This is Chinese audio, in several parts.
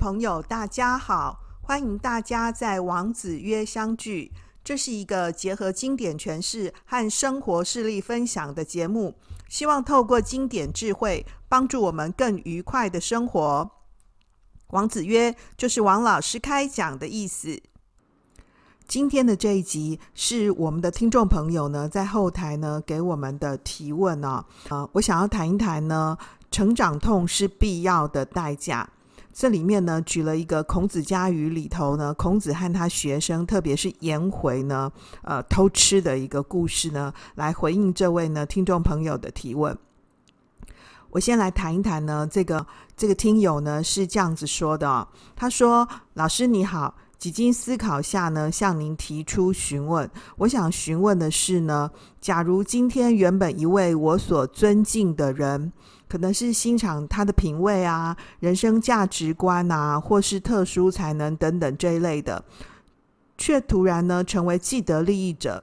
朋友，大家好！欢迎大家在王子约相聚。这是一个结合经典诠释和生活事例分享的节目，希望透过经典智慧，帮助我们更愉快的生活。王子约就是王老师开讲的意思。今天的这一集是我们的听众朋友呢，在后台呢给我们的提问啊，呃，我想要谈一谈呢，成长痛是必要的代价。这里面呢，举了一个《孔子家语》里头呢，孔子和他学生，特别是颜回呢，呃，偷吃的一个故事呢，来回应这位呢听众朋友的提问。我先来谈一谈呢，这个这个听友呢是这样子说的哦，他说：“老师你好，几经思考下呢，向您提出询问。我想询问的是呢，假如今天原本一位我所尊敬的人。”可能是欣赏他的品味啊、人生价值观啊，或是特殊才能等等这一类的，却突然呢成为既得利益者，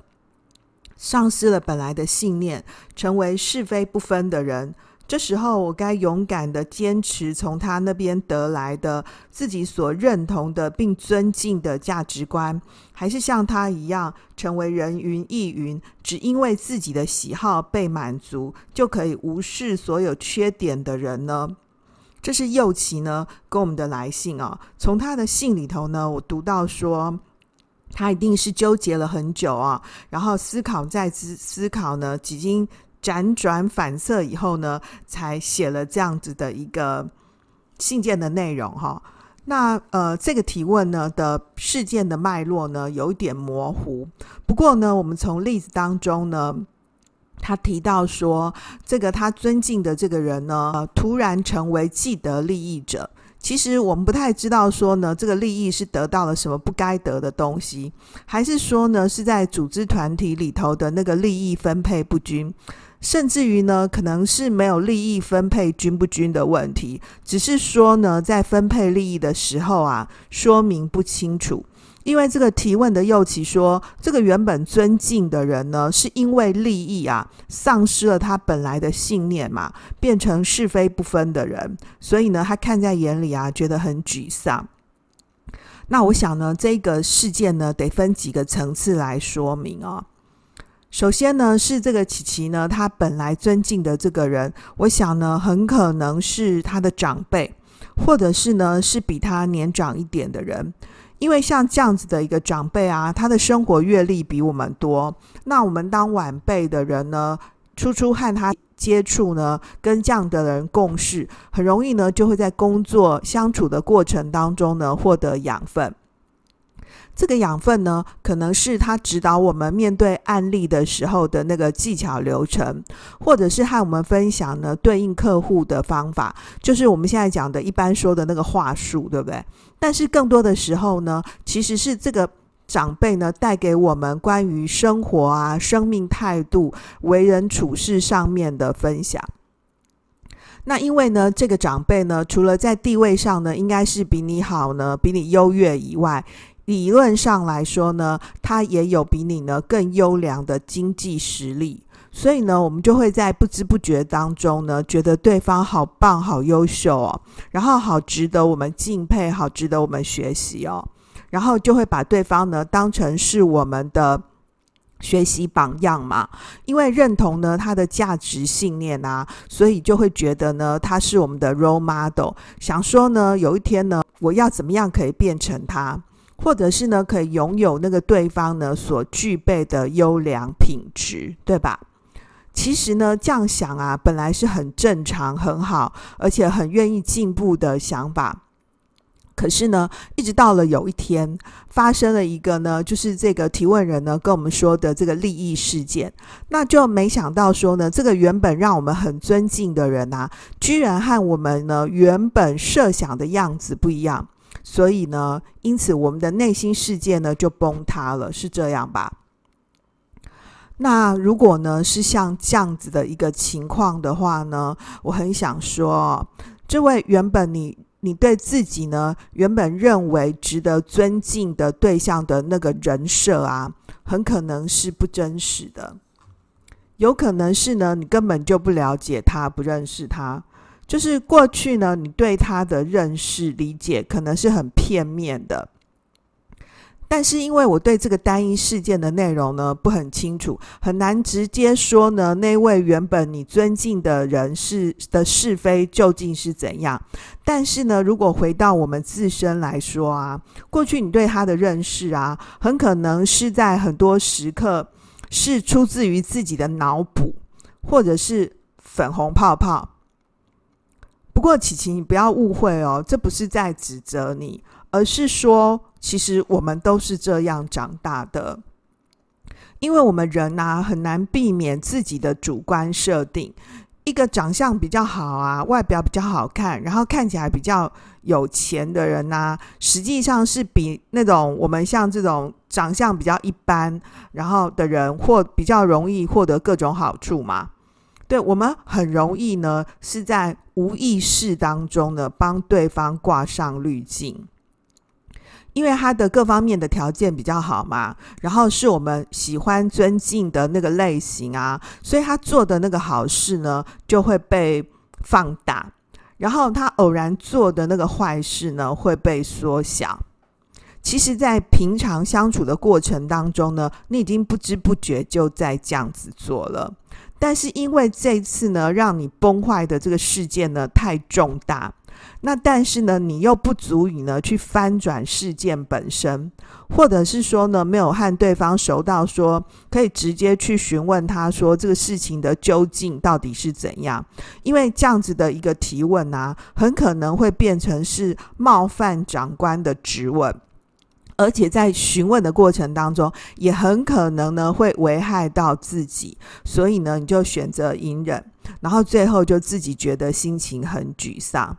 丧失了本来的信念，成为是非不分的人。这时候，我该勇敢地坚持从他那边得来的自己所认同的并尊敬的价值观，还是像他一样成为人云亦云，只因为自己的喜好被满足就可以无视所有缺点的人呢？这是右奇呢跟我们的来信啊。从他的信里头呢，我读到说，他一定是纠结了很久啊，然后思考再思思考呢，几经。辗转反侧以后呢，才写了这样子的一个信件的内容哈。那呃，这个提问呢的事件的脉络呢有一点模糊。不过呢，我们从例子当中呢，他提到说，这个他尊敬的这个人呢，突然成为既得利益者。其实我们不太知道说呢，这个利益是得到了什么不该得的东西，还是说呢是在组织团体里头的那个利益分配不均。甚至于呢，可能是没有利益分配均不均的问题，只是说呢，在分配利益的时候啊，说明不清楚。因为这个提问的右奇说，这个原本尊敬的人呢，是因为利益啊，丧失了他本来的信念嘛，变成是非不分的人，所以呢，他看在眼里啊，觉得很沮丧。那我想呢，这个事件呢，得分几个层次来说明啊、首先呢，是这个琪琪呢，他本来尊敬的这个人，我想呢，很可能是他的长辈，或者是呢，是比他年长一点的人。因为像这样子的一个长辈啊，他的生活阅历比我们多，那我们当晚辈的人呢，初初和他接触呢，跟这样的人共事，很容易呢，就会在工作相处的过程当中呢，获得养分。这个养分呢，可能是他指导我们面对案例的时候的那个技巧流程，或者是和我们分享呢对应客户的方法，就是我们现在讲的一般说的那个话术，对不对？但是更多的时候呢，其实是这个长辈呢带给我们关于生活啊、生命态度、为人处事上面的分享。那因为呢，这个长辈呢，除了在地位上呢，应该是比你好呢，比你优越以外，理论上来说呢，他也有比你呢更优良的经济实力，所以呢，我们就会在不知不觉当中呢，觉得对方好棒、好优秀哦，然后好值得我们敬佩、好值得我们学习哦，然后就会把对方呢当成是我们的学习榜样嘛，因为认同呢他的价值信念啊，所以就会觉得呢他是我们的 role model，想说呢有一天呢，我要怎么样可以变成他。或者是呢，可以拥有那个对方呢所具备的优良品质，对吧？其实呢，这样想啊，本来是很正常、很好，而且很愿意进步的想法。可是呢，一直到了有一天，发生了一个呢，就是这个提问人呢跟我们说的这个利益事件，那就没想到说呢，这个原本让我们很尊敬的人啊，居然和我们呢原本设想的样子不一样。所以呢，因此我们的内心世界呢就崩塌了，是这样吧？那如果呢是像这样子的一个情况的话呢，我很想说，这位原本你你对自己呢原本认为值得尊敬的对象的那个人设啊，很可能是不真实的，有可能是呢你根本就不了解他，不认识他。就是过去呢，你对他的认识理解可能是很片面的。但是因为我对这个单一事件的内容呢不很清楚，很难直接说呢，那位原本你尊敬的人是的是非究竟是怎样。但是呢，如果回到我们自身来说啊，过去你对他的认识啊，很可能是在很多时刻是出自于自己的脑补，或者是粉红泡泡。不过琪琪，你不要误会哦，这不是在指责你，而是说。其实我们都是这样长大的，因为我们人呐、很难避免自己的主观设定。一个长相比较好啊，外表比较好看，然后看起来比较有钱的人呐、实际上是比那种我们像这种长相比较一般然后的人，或比较容易获得各种好处嘛。对，我们很容易呢，是在无意识当中呢，帮对方挂上滤镜。因为他的各方面的条件比较好嘛，然后是我们喜欢尊敬的那个类型啊，所以他做的那个好事呢就会被放大，然后他偶然做的那个坏事呢会被缩小。其实，在平常相处的过程当中呢，你已经不知不觉就在这样子做了，但是因为这次呢，让你崩坏的这个事件呢太重大。那但是呢，你又不足以呢去翻转事件本身，或者是说呢，没有和对方熟到说可以直接去询问他说这个事情的究竟到底是怎样？因为这样子的一个提问啊，很可能会变成是冒犯长官的质问，而且在询问的过程当中，也很可能呢会危害到自己，所以呢，你就选择隐忍，然后最后就自己觉得心情很沮丧。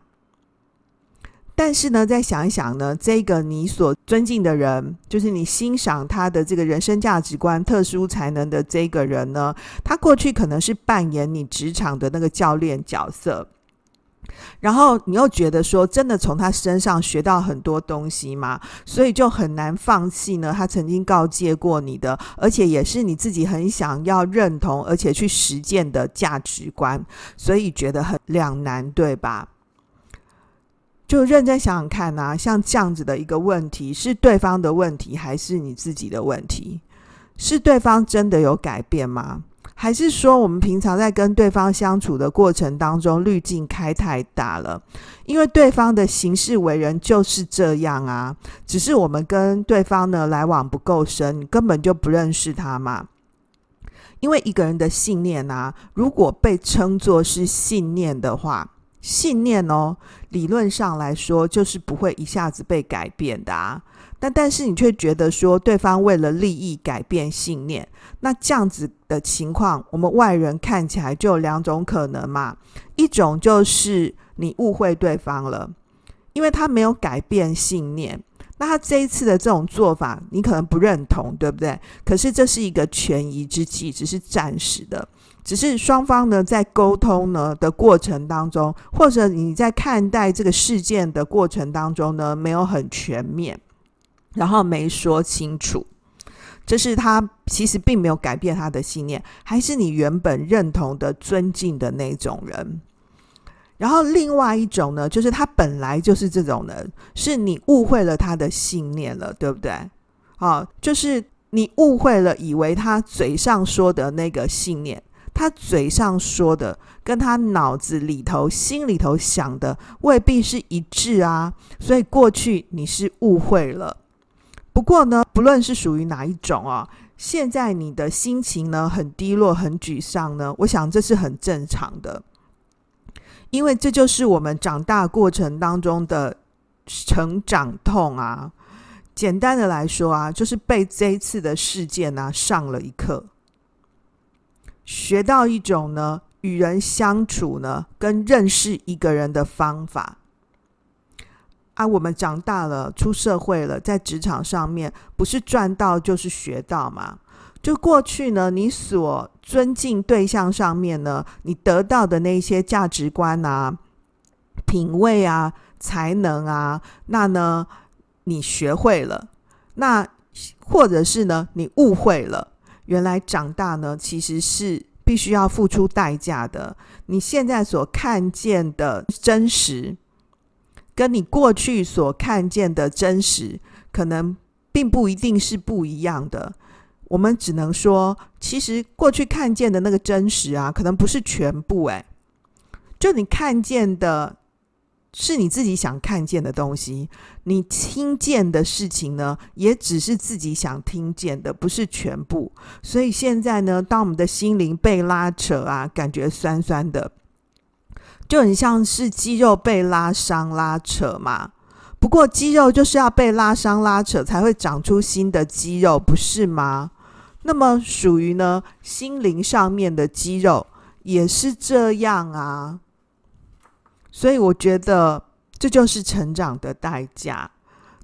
但是呢，再想一想呢，这个你所尊敬的人，就是你欣赏他的这个人生价值观、特殊才能的这个人呢，他过去可能是扮演你职场的那个教练角色，然后你又觉得说，真的从他身上学到很多东西嘛，所以就很难放弃呢。他曾经告诫过你的，而且也是你自己很想要认同而且去实践的价值观，所以觉得很两难，对吧？就认真想想看啊，像这样子的一个问题，是对方的问题，还是你自己的问题？是对方真的有改变吗？还是说我们平常在跟对方相处的过程当中，滤镜开太大了？因为对方的行事为人就是这样啊，只是我们跟对方呢来往不够深，你根本就不认识他嘛。因为一个人的信念啊，如果被称作是信念的话，信念哦，理论上来说就是不会一下子被改变的啊。但但是你却觉得说对方为了利益改变信念，那这样子的情况，我们外人看起来就有两种可能嘛。一种就是你误会对方了，因为他没有改变信念。那他这一次的这种做法，你可能不认同，对不对？可是这是一个权宜之计，只是暂时的。只是双方呢，在沟通呢的过程当中，或者你在看待这个事件的过程当中呢，没有很全面，然后没说清楚，这是他其实并没有改变他的信念，还是你原本认同的、尊敬的那种人。然后另外一种呢，就是他本来就是这种人，是你误会了他的信念了，对不对？啊，就是你误会了，以为他嘴上说的那个信念。他嘴上说的跟他脑子里头、心里头想的未必是一致啊，所以过去你是误会了。不过呢，不论是属于哪一种啊，现在你的心情呢很低落、很沮丧呢，我想这是很正常的，因为这就是我们长大过程当中的成长痛啊。简单的来说啊，就是被这一次的事件呢、啊、上了一课。学到一种呢，与人相处呢，跟认识一个人的方法啊。我们长大了，出社会了，在职场上面，不是赚到就是学到嘛。就过去呢，你所尊敬对象上面呢，你得到的那些价值观啊、品味啊、才能啊，那呢，你学会了，那或者是呢，你误会了。原来长大呢，其实是必须要付出代价的。你现在所看见的真实，跟你过去所看见的真实，可能并不一定是不一样的。我们只能说，其实过去看见的那个真实啊，可能不是全部。诶，就你看见的。是你自己想看见的东西，你听见的事情呢，也只是自己想听见的，不是全部。所以现在呢，当我们的心灵被拉扯啊，感觉酸酸的，就很像是肌肉被拉伤拉扯嘛。不过肌肉就是要被拉伤拉扯，才会长出新的肌肉，不是吗？那么属于呢，心灵上面的肌肉也是这样啊。所以我觉得这就是成长的代价。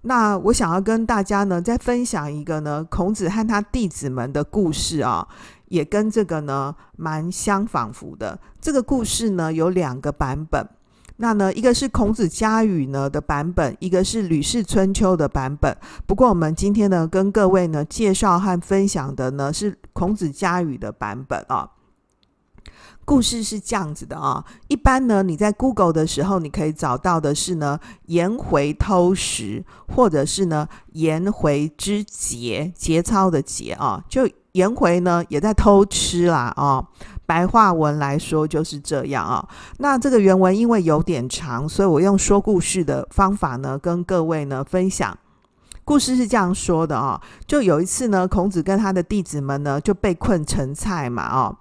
那我想要跟大家呢再分享一个呢孔子和他弟子们的故事啊，也跟这个呢蛮相仿佛的。这个故事呢有两个版本，那呢一个是孔子家语呢的版本，一个是吕氏春秋的版本。不过我们今天呢跟各位呢介绍和分享的呢是孔子家语的版本啊。故事是这样子的啊，一般呢，你在 Google 的时候，你可以找到的是呢，颜回偷食，或者是呢，颜回之节，节操的节啊，就颜回呢也在偷吃啦啊。白话文来说就是这样啊。那这个原文因为有点长，所以我用说故事的方法呢，跟各位呢分享。故事是这样说的啊，就有一次呢，孔子跟他的弟子们呢就被困陈蔡嘛啊。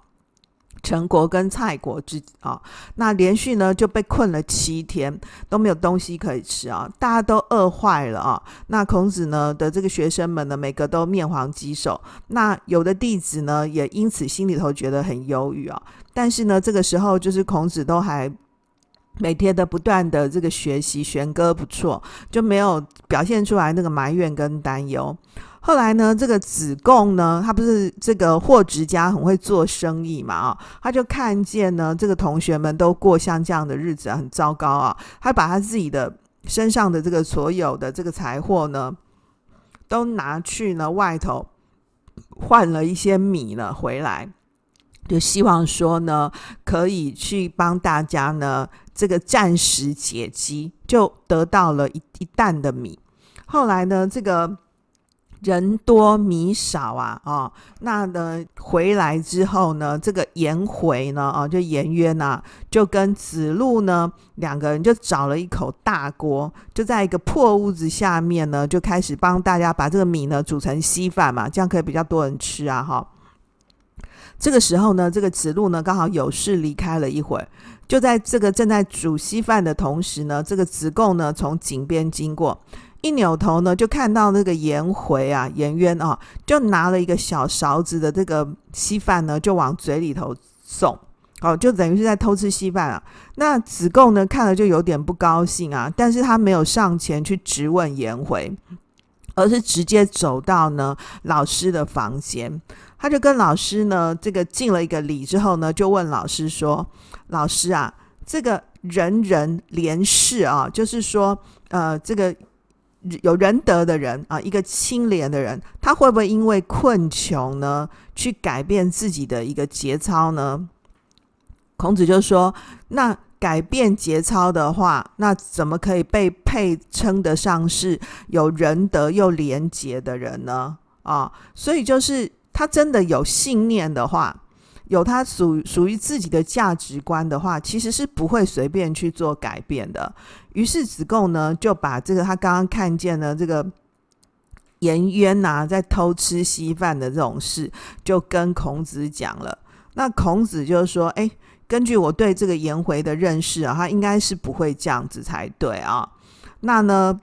陈国跟蔡国之啊、那连续呢就被困了七天，都没有东西可以吃啊，大家都饿坏了啊。那孔子呢的这个学生们呢，每个都面黄肌瘦。那有的弟子呢，也因此心里头觉得很忧郁啊。但是呢，这个时候就是孔子都还每天的不断的这个学习，弦歌不错，就没有表现出来那个埋怨跟担忧。后来呢，这个子贡呢，他不是这个货值家，很会做生意嘛，啊，他就看见呢，这个同学们都过像这样的日子，很糟糕啊，他把他自己的身上的这个所有的这个财货呢，都拿去呢外头换了一些米呢回来，就希望说呢，可以去帮大家呢这个暂时解饥，就得到了一一担的米。后来呢，这个。人多米少啊，哦，那呢回来之后呢，这个颜回呢，哦，就颜渊呐，就跟子路呢两个人就找了一口大锅，就在一个破屋子下面呢，就开始帮大家把这个米呢煮成稀饭嘛，这样可以比较多人吃啊，哈。这个时候呢，这个子路呢刚好有事离开了一会儿，就在这个正在煮稀饭的同时呢，这个子贡呢从井边经过。一扭头呢，就看到那个颜回啊，颜渊啊，就拿了一个小勺子的这个稀饭呢，就往嘴里头送，哦，就等于是在偷吃稀饭啊。那子贡呢，看了就有点不高兴啊，但是他没有上前去质问颜回，而是直接走到呢老师的房间，他就跟老师呢这个敬了一个礼之后呢，就问老师说：“老师啊，这个仁人廉士啊，就是说，呃，这个。”有仁德的人啊，一个清廉的人，他会不会因为困穷呢，去改变自己的一个节操呢？孔子就说：“那改变节操的话，那怎么可以被配称得上是有仁德又廉洁的人呢？”啊，所以就是他真的有信念的话。有他属属于自己的价值观的话，其实是不会随便去做改变的。于是子贡呢，就把这个他刚刚看见的这个颜渊呐，在偷吃稀饭的这种事，就跟孔子讲了。那孔子就说：“哎，根据我对这个颜回的认识啊，他应该是不会这样子才对啊。那呢，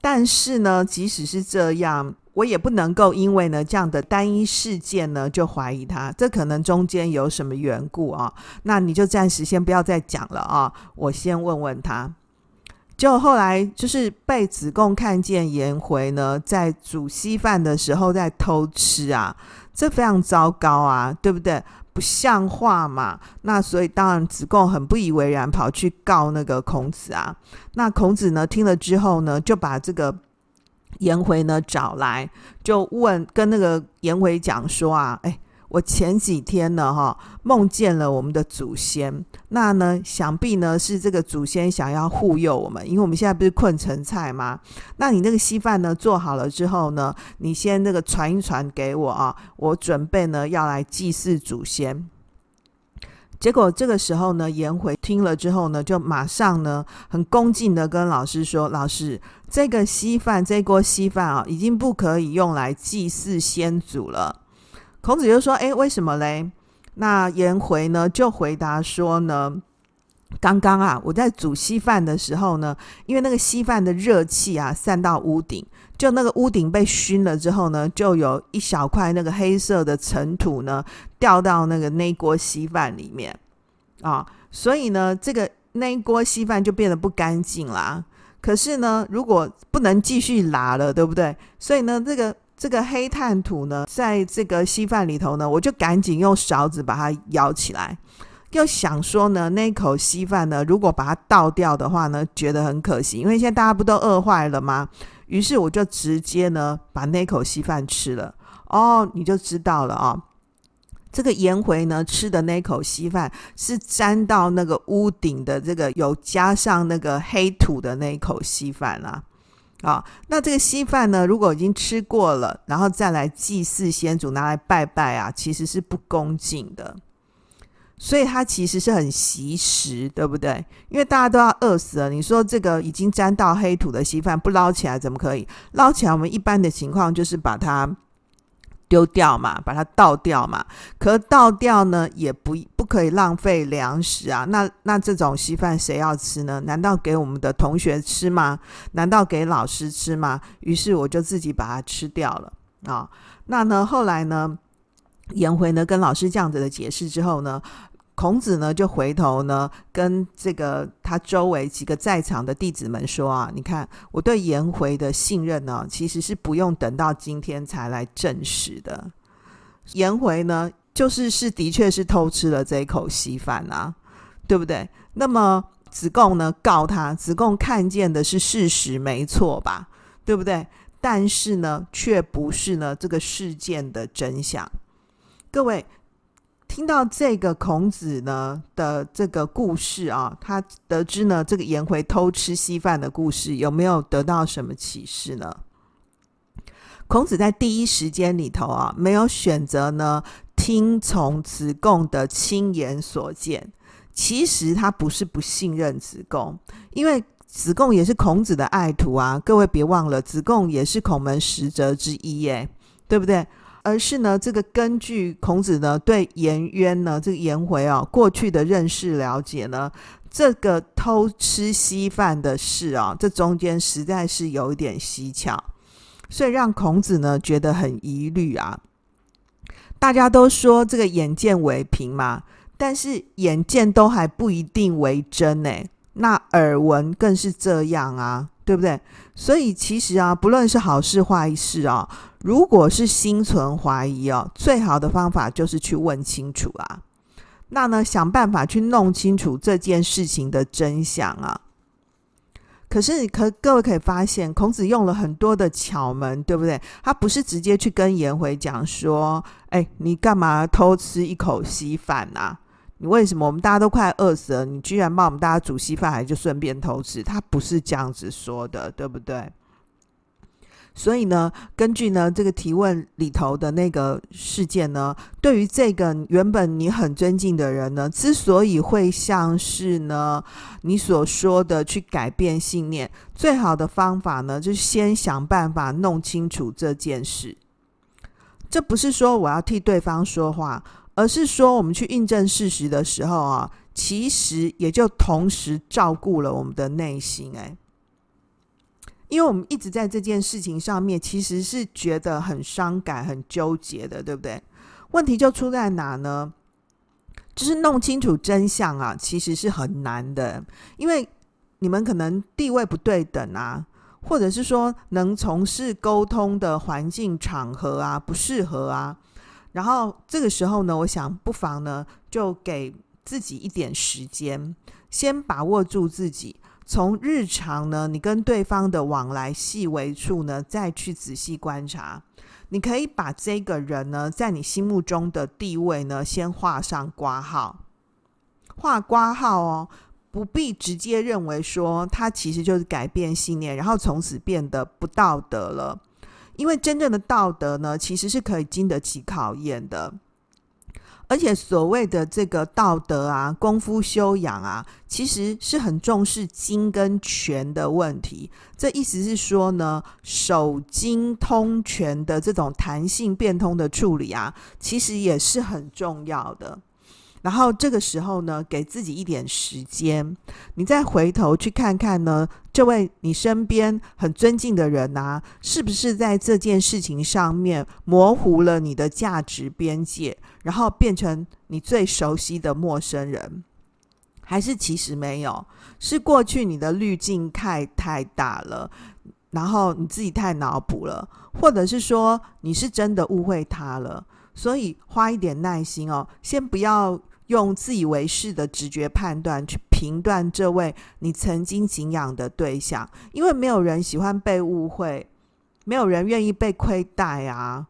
但是呢，即使是这样。”我也不能够因为呢这样的单一事件呢就怀疑他，这可能中间有什么缘故啊？那你就暂时先不要再讲了啊，我先问问他。就后来就是被子贡看见颜回呢在煮稀饭的时候在偷吃啊，这非常糟糕啊，对不对？不像话嘛。那所以当然子贡很不以为然，跑去告那个孔子啊。那孔子呢听了之后呢就把这个。颜回呢找来就问，跟那个颜回讲说啊，哎，我前几天呢，哈，梦见了我们的祖先。那呢，想必呢是这个祖先想要护佑我们，因为我们现在不是困成菜吗？那你那个稀饭呢做好了之后呢，你先那个传一传给我啊，我准备呢要来祭祀祖先。结果这个时候呢，颜回听了之后呢，就马上呢很恭敬的跟老师说：“老师，这个稀饭，这锅稀饭啊，已经不可以用来祭祀先祖了。”孔子就说：“诶，为什么嘞？”那颜回呢就回答说呢：“刚刚啊，我在煮稀饭的时候呢，因为那个稀饭的热气啊散到屋顶，就那个屋顶被熏了之后呢，就有一小块那个黑色的尘土呢掉到那个那锅稀饭里面啊，所以呢，这个那锅稀饭就变得不干净啦。可是呢，如果不能继续拿了，对不对？所以呢，这个。”这个黑炭土呢，在这个稀饭里头呢，我就赶紧用勺子把它舀起来。又想说呢，那口稀饭呢，如果把它倒掉的话呢，觉得很可惜，因为现在大家不都饿坏了吗？于是我就直接呢，把那口稀饭吃了。哦，你就知道了啊、哦。这个颜回呢，吃的那口稀饭是沾到那个屋顶的这个有加上那个黑土的那一口稀饭啊。啊、那这个稀饭呢，如果已经吃过了，然后再来祭祀先祖，拿来拜拜啊，其实是不恭敬的。所以它其实是很习食，对不对？因为大家都要饿死了。你说这个已经沾到黑土的稀饭不捞起来怎么可以？捞起来，我们一般的情况就是把它。丢掉嘛，把它倒掉嘛。可倒掉呢，也不不可以浪费粮食啊。那那这种稀饭谁要吃呢？难道给我们的同学吃吗？难道给老师吃吗？于是我就自己把它吃掉了啊、那呢，后来呢，颜回呢跟老师这样子的解释之后呢。孔子呢，就回头呢，跟这个他周围几个在场的弟子们说啊，你看我对颜回的信任呢，其实是不用等到今天才来证实的。颜回呢，就是是的确是偷吃了这一口稀饭啊，对不对？那么子贡呢，告他，子贡看见的是事实，没错吧？对不对？但是呢，却不是呢这个事件的真相。各位。听到这个孔子呢的这个故事啊，他得知呢这个颜回偷吃稀饭的故事，有没有得到什么启示呢？孔子在第一时间里头啊，没有选择呢听从子贡的亲眼所见。其实他不是不信任子贡，因为子贡也是孔子的爱徒啊。各位别忘了，子贡也是孔门十哲之一耶，对不对？而是呢，这个根据孔子呢对颜渊呢这个颜回啊过去的认识了解呢，这个偷吃稀饭的事啊，这中间实在是有一点蹊跷，所以让孔子呢觉得很疑虑啊。大家都说这个眼见为凭嘛，但是眼见都还不一定为真呢，那耳闻更是这样啊。对不对？所以其实啊，不论是好事坏事啊，如果是心存怀疑啊，最好的方法就是去问清楚啊。那呢，想办法去弄清楚这件事情的真相啊。可是，可各位可以发现，孔子用了很多的巧门，对不对？他不是直接去跟颜回讲说：“哎，你干嘛偷吃一口稀饭啊？”你为什么我们大家都快饿死了？你居然帮我们大家煮稀饭，还就顺便偷吃？他不是这样子说的，对不对？所以呢，根据呢这个提问里头的那个事件呢，对于这个原本你很尊敬的人呢，之所以会像是呢你所说的去改变信念，最好的方法呢，就是先想办法弄清楚这件事。这不是说我要替对方说话。而是说，我们去印证事实的时候啊，其实也就同时照顾了我们的内心。哎，因为我们一直在这件事情上面，其实是觉得很伤感、很纠结的，对不对？问题就出在哪呢？就是弄清楚真相啊，其实是很难的，因为你们可能地位不对等啊，或者是说能从事沟通的环境场合啊，不适合啊。然后这个时候呢，我想不妨呢，就给自己一点时间，先把握住自己，从日常呢，你跟对方的往来细微处呢，再去仔细观察。你可以把这个人呢，在你心目中的地位呢，先画上挂号，画挂号哦，不必直接认为说他其实就是改变信念，然后从此变得不道德了。因为真正的道德呢，其实是可以经得起考验的。而且所谓的这个道德啊，功夫修养啊，其实是很重视精跟权的问题。这意思是说呢，守精通权的这种弹性变通的处理啊，其实也是很重要的。然后这个时候呢，给自己一点时间，你再回头去看看呢，这位你身边很尊敬的人啊，是不是在这件事情上面模糊了你的价值边界，然后变成你最熟悉的陌生人？还是其实没有，是过去你的滤镜太太大了，然后你自己太脑补了，或者是说你是真的误会他了？所以花一点耐心哦，先不要。用自以为是的直觉判断去评断这位你曾经敬仰的对象，因为没有人喜欢被误会，没有人愿意被亏待啊，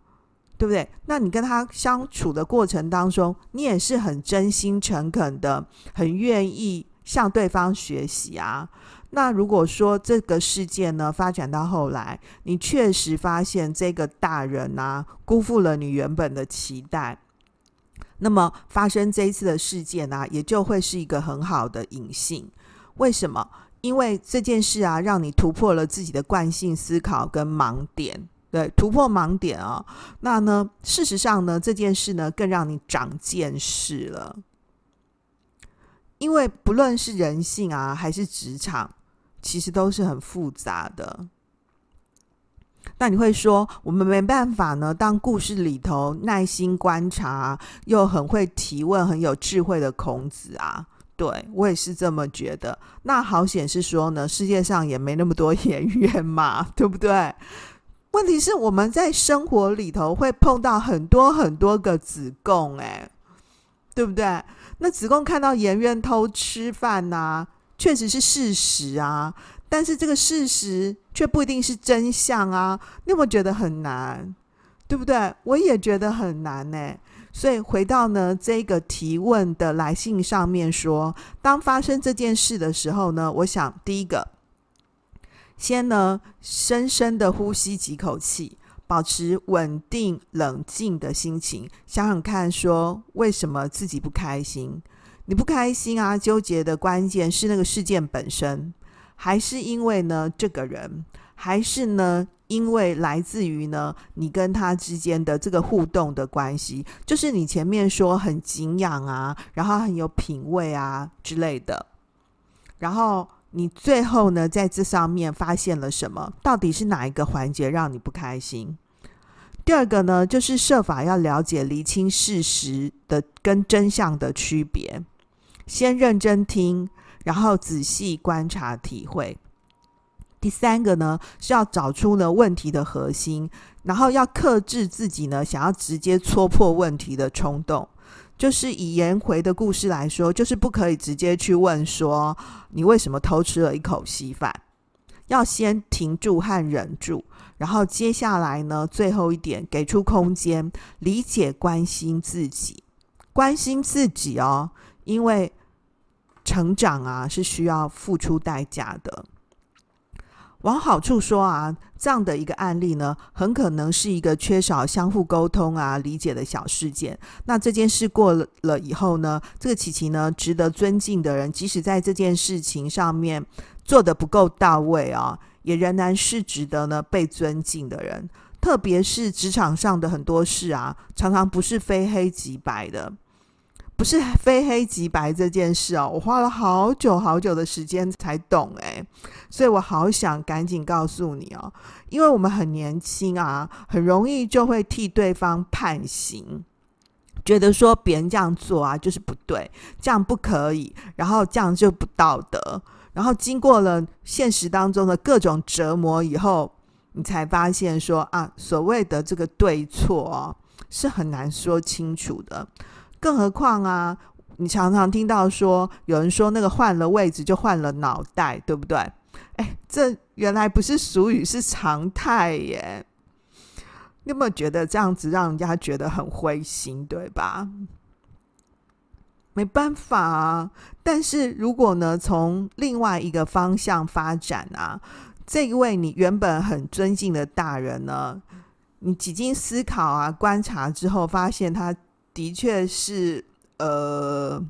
对不对？那你跟他相处的过程当中，你也是很真心诚恳的，很愿意向对方学习啊。那如果说这个事件呢，发展到后来，你确实发现这个大人啊，辜负了你原本的期待。那么发生这一次的事件呢、啊，也就会是一个很好的隐性。为什么？因为这件事啊，让你突破了自己的惯性思考跟盲点。对，突破盲点啊。那呢，事实上呢，这件事呢，更让你长见识了。因为不论是人性啊，还是职场，其实都是很复杂的。那你会说，我们没办法呢？当故事里头耐心观察，又很会提问、很有智慧的孔子啊？对，我也是这么觉得。那好显示说呢，世界上也没那么多颜渊嘛，对不对？问题是我们在生活里头会碰到很多很多个子贡，哎，对不对？那子贡看到颜渊偷吃饭呐、啊，确实是事实啊。但是这个事实却不一定是真相啊！你有没有觉得很难？对不对？我也觉得很难呢。所以回到呢这个提问的来信上面说，当发生这件事的时候呢，我想第一个，先呢深深的呼吸几口气，保持稳定冷静的心情，想想看，说为什么自己不开心？你不开心啊？纠结的关键是那个事件本身。还是因为呢，这个人，还是呢，因为来自于呢，你跟他之间的这个互动的关系，就是你前面说很敬仰啊，然后很有品味啊之类的，然后你最后呢，在这上面发现了什么？到底是哪一个环节让你不开心？第二个呢，就是设法要了解、厘清事实的跟真相的区别，先认真听。然后仔细观察体会。第三个呢，是要找出呢问题的核心，然后要克制自己呢想要直接戳破问题的冲动。就是以颜回的故事来说，就是不可以直接去问说你为什么偷吃了一口稀饭，要先停住和忍住，然后接下来呢，最后一点给出空间，理解关心自己，关心自己哦，因为。成长啊，是需要付出代价的。往好处说啊，这样的一个案例呢，很可能是一个缺少相互沟通啊、理解的小事件。那这件事过了以后呢，这个琪琪呢，值得尊敬的人，即使在这件事情上面做得不够到位啊，也仍然是值得呢被尊敬的人。特别是职场上的很多事啊，常常不是非黑即白的。不是非黑即白这件事哦，我花了好久好久的时间才懂诶，所以我好想赶紧告诉你哦，因为我们很年轻啊，很容易就会替对方判刑，觉得说别人这样做啊就是不对，这样不可以，然后这样就不道德，然后经过了现实当中的各种折磨以后，你才发现说啊，所谓的这个对错哦，是很难说清楚的。更何况啊，你常常听到说有人说那个换了位置就换了脑袋，对不对？哎，这原来不是俗语，是常态耶。你有没有觉得这样子让人家觉得很灰心，对吧？没办法啊。但是如果呢，从另外一个方向发展啊，这一位你原本很尊敬的大人呢，你几经思考啊、观察之后，发现他的确是呃，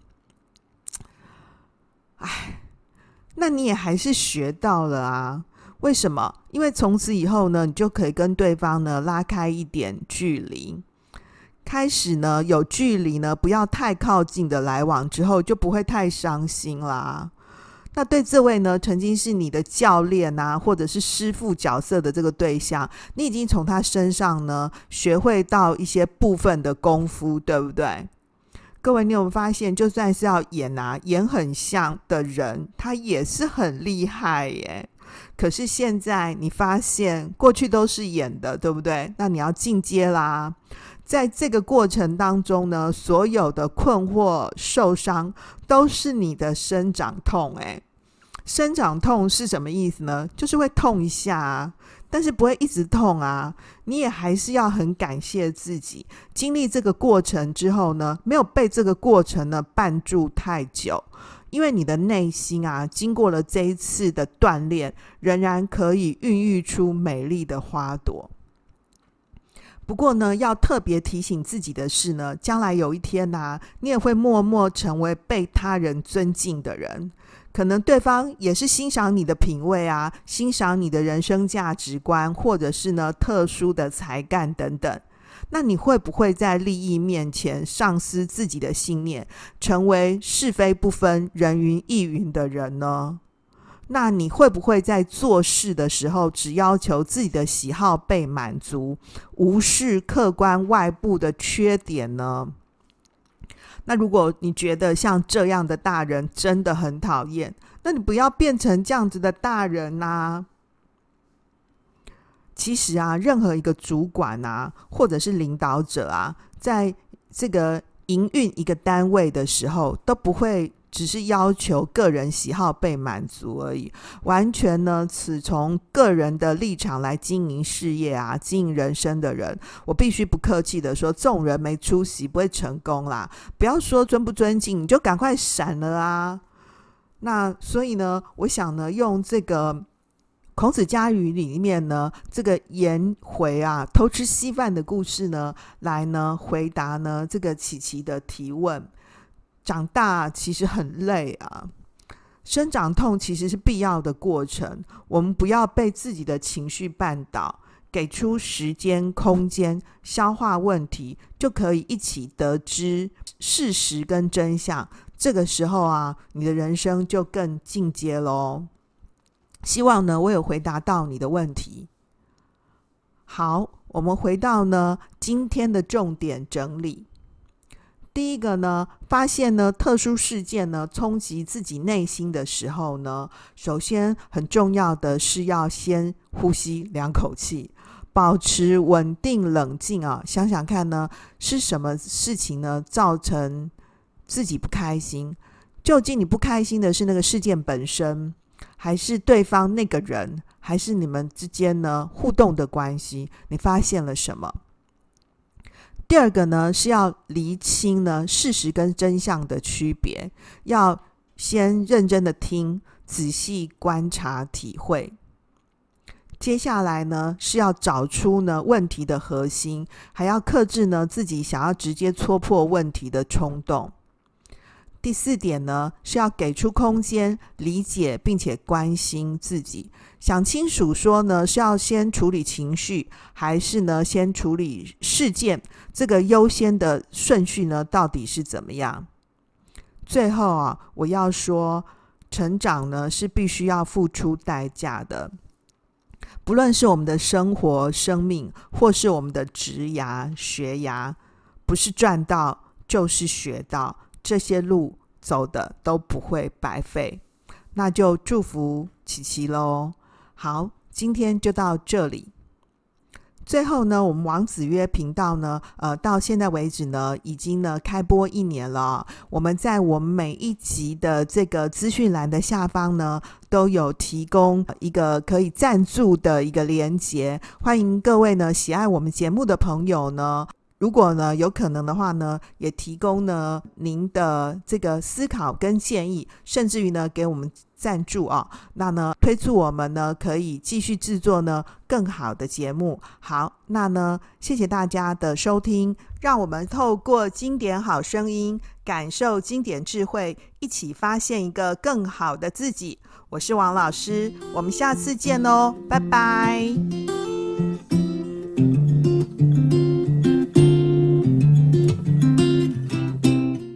哎，那你也还是学到了啊。为什么？因为从此以后呢，你就可以跟对方呢拉开一点距离，开始呢有距离呢，不要太靠近的来往之后，就不会太伤心啦。那对这位呢，曾经是你的教练啊，或者是师傅角色的这个对象，你已经从他身上呢学会到一些部分的功夫，对不对？各位，你有没有发现，就算是要演啊，演很像的人，他也是很厉害耶。可是现在你发现过去都是演的，对不对？那你要进阶啦。在这个过程当中呢，所有的困惑、受伤都是你的生长痛。诶，生长痛是什么意思呢？就是会痛一下啊，但是不会一直痛啊。你也还是要很感谢自己，经历这个过程之后呢，没有被这个过程呢绊住太久。因为你的内心啊，经过了这一次的锻炼，仍然可以孕育出美丽的花朵。不过呢，要特别提醒自己的是呢，将来有一天呐、啊，你也会默默成为被他人尊敬的人。可能对方也是欣赏你的品味啊，欣赏你的人生价值观，或者是呢特殊的才干等等。那你会不会在利益面前丧失自己的信念，成为是非不分、人云亦云的人呢？那你会不会在做事的时候只要求自己的喜好被满足，无视客观外部的缺点呢？那如果你觉得像这样的大人真的很讨厌，那你不要变成这样子的大人呐。其实啊，任何一个主管啊，或者是领导者啊，在这个营运一个单位的时候，都不会只是要求个人喜好被满足而已，完全呢，此从个人的立场来经营事业啊，经营人生的人，我必须不客气的说，这种人没出息，不会成功啦。不要说尊不尊敬，你就赶快闪了啊。那所以呢，我想呢，用这个。孔子家语里面呢，这个颜回啊偷吃稀饭的故事呢，来呢回答呢这个琪琪的提问。长大其实很累啊，生长痛其实是必要的过程。我们不要被自己的情绪绊倒，给出时间空间消化问题，就可以一起得知事实跟真相。这个时候啊，你的人生就更进阶喽。希望呢，我有回答到你的问题。好，我们回到呢今天的重点整理。第一个呢，发现呢特殊事件呢冲击自己内心的时候呢，首先很重要的是要先呼吸两口气，保持稳定冷静啊。想想看呢，是什么事情呢造成自己不开心？究竟你不开心的是那个事件本身？还是对方那个人，还是你们之间呢互动的关系？你发现了什么？第二个呢是要厘清呢事实跟真相的区别，要先认真的听，仔细观察体会。接下来呢是要找出呢问题的核心，还要克制呢自己想要直接戳破问题的冲动。第四点呢，是要给出空间，理解并且关心自己，想清楚说呢，是要先处理情绪，还是呢先处理事件？这个优先的顺序呢，到底是怎么样？最后啊，我要说，成长呢是必须要付出代价的，不论是我们的生活、生命，或是我们的职涯、学涯，不是赚到就是学到。这些路走的都不会白费，那就祝福琪琪喽。好，今天就到这里。最后呢，我们王子约频道呢，呃，到现在为止呢，已经呢开播一年了。我们在我们每一集的这个资讯栏的下方呢，都有提供一个可以赞助的一个连接，欢迎各位呢喜爱我们节目的朋友呢。如果呢有可能的话呢，也提供呢您的这个思考跟建议，甚至于呢给我们赞助啊，那呢推出我们呢可以继续制作呢更好的节目。好，那呢谢谢大家的收听，让我们透过经典好声音，感受经典智慧，一起发现一个更好的自己。我是王老师，我们下次见哦，拜拜。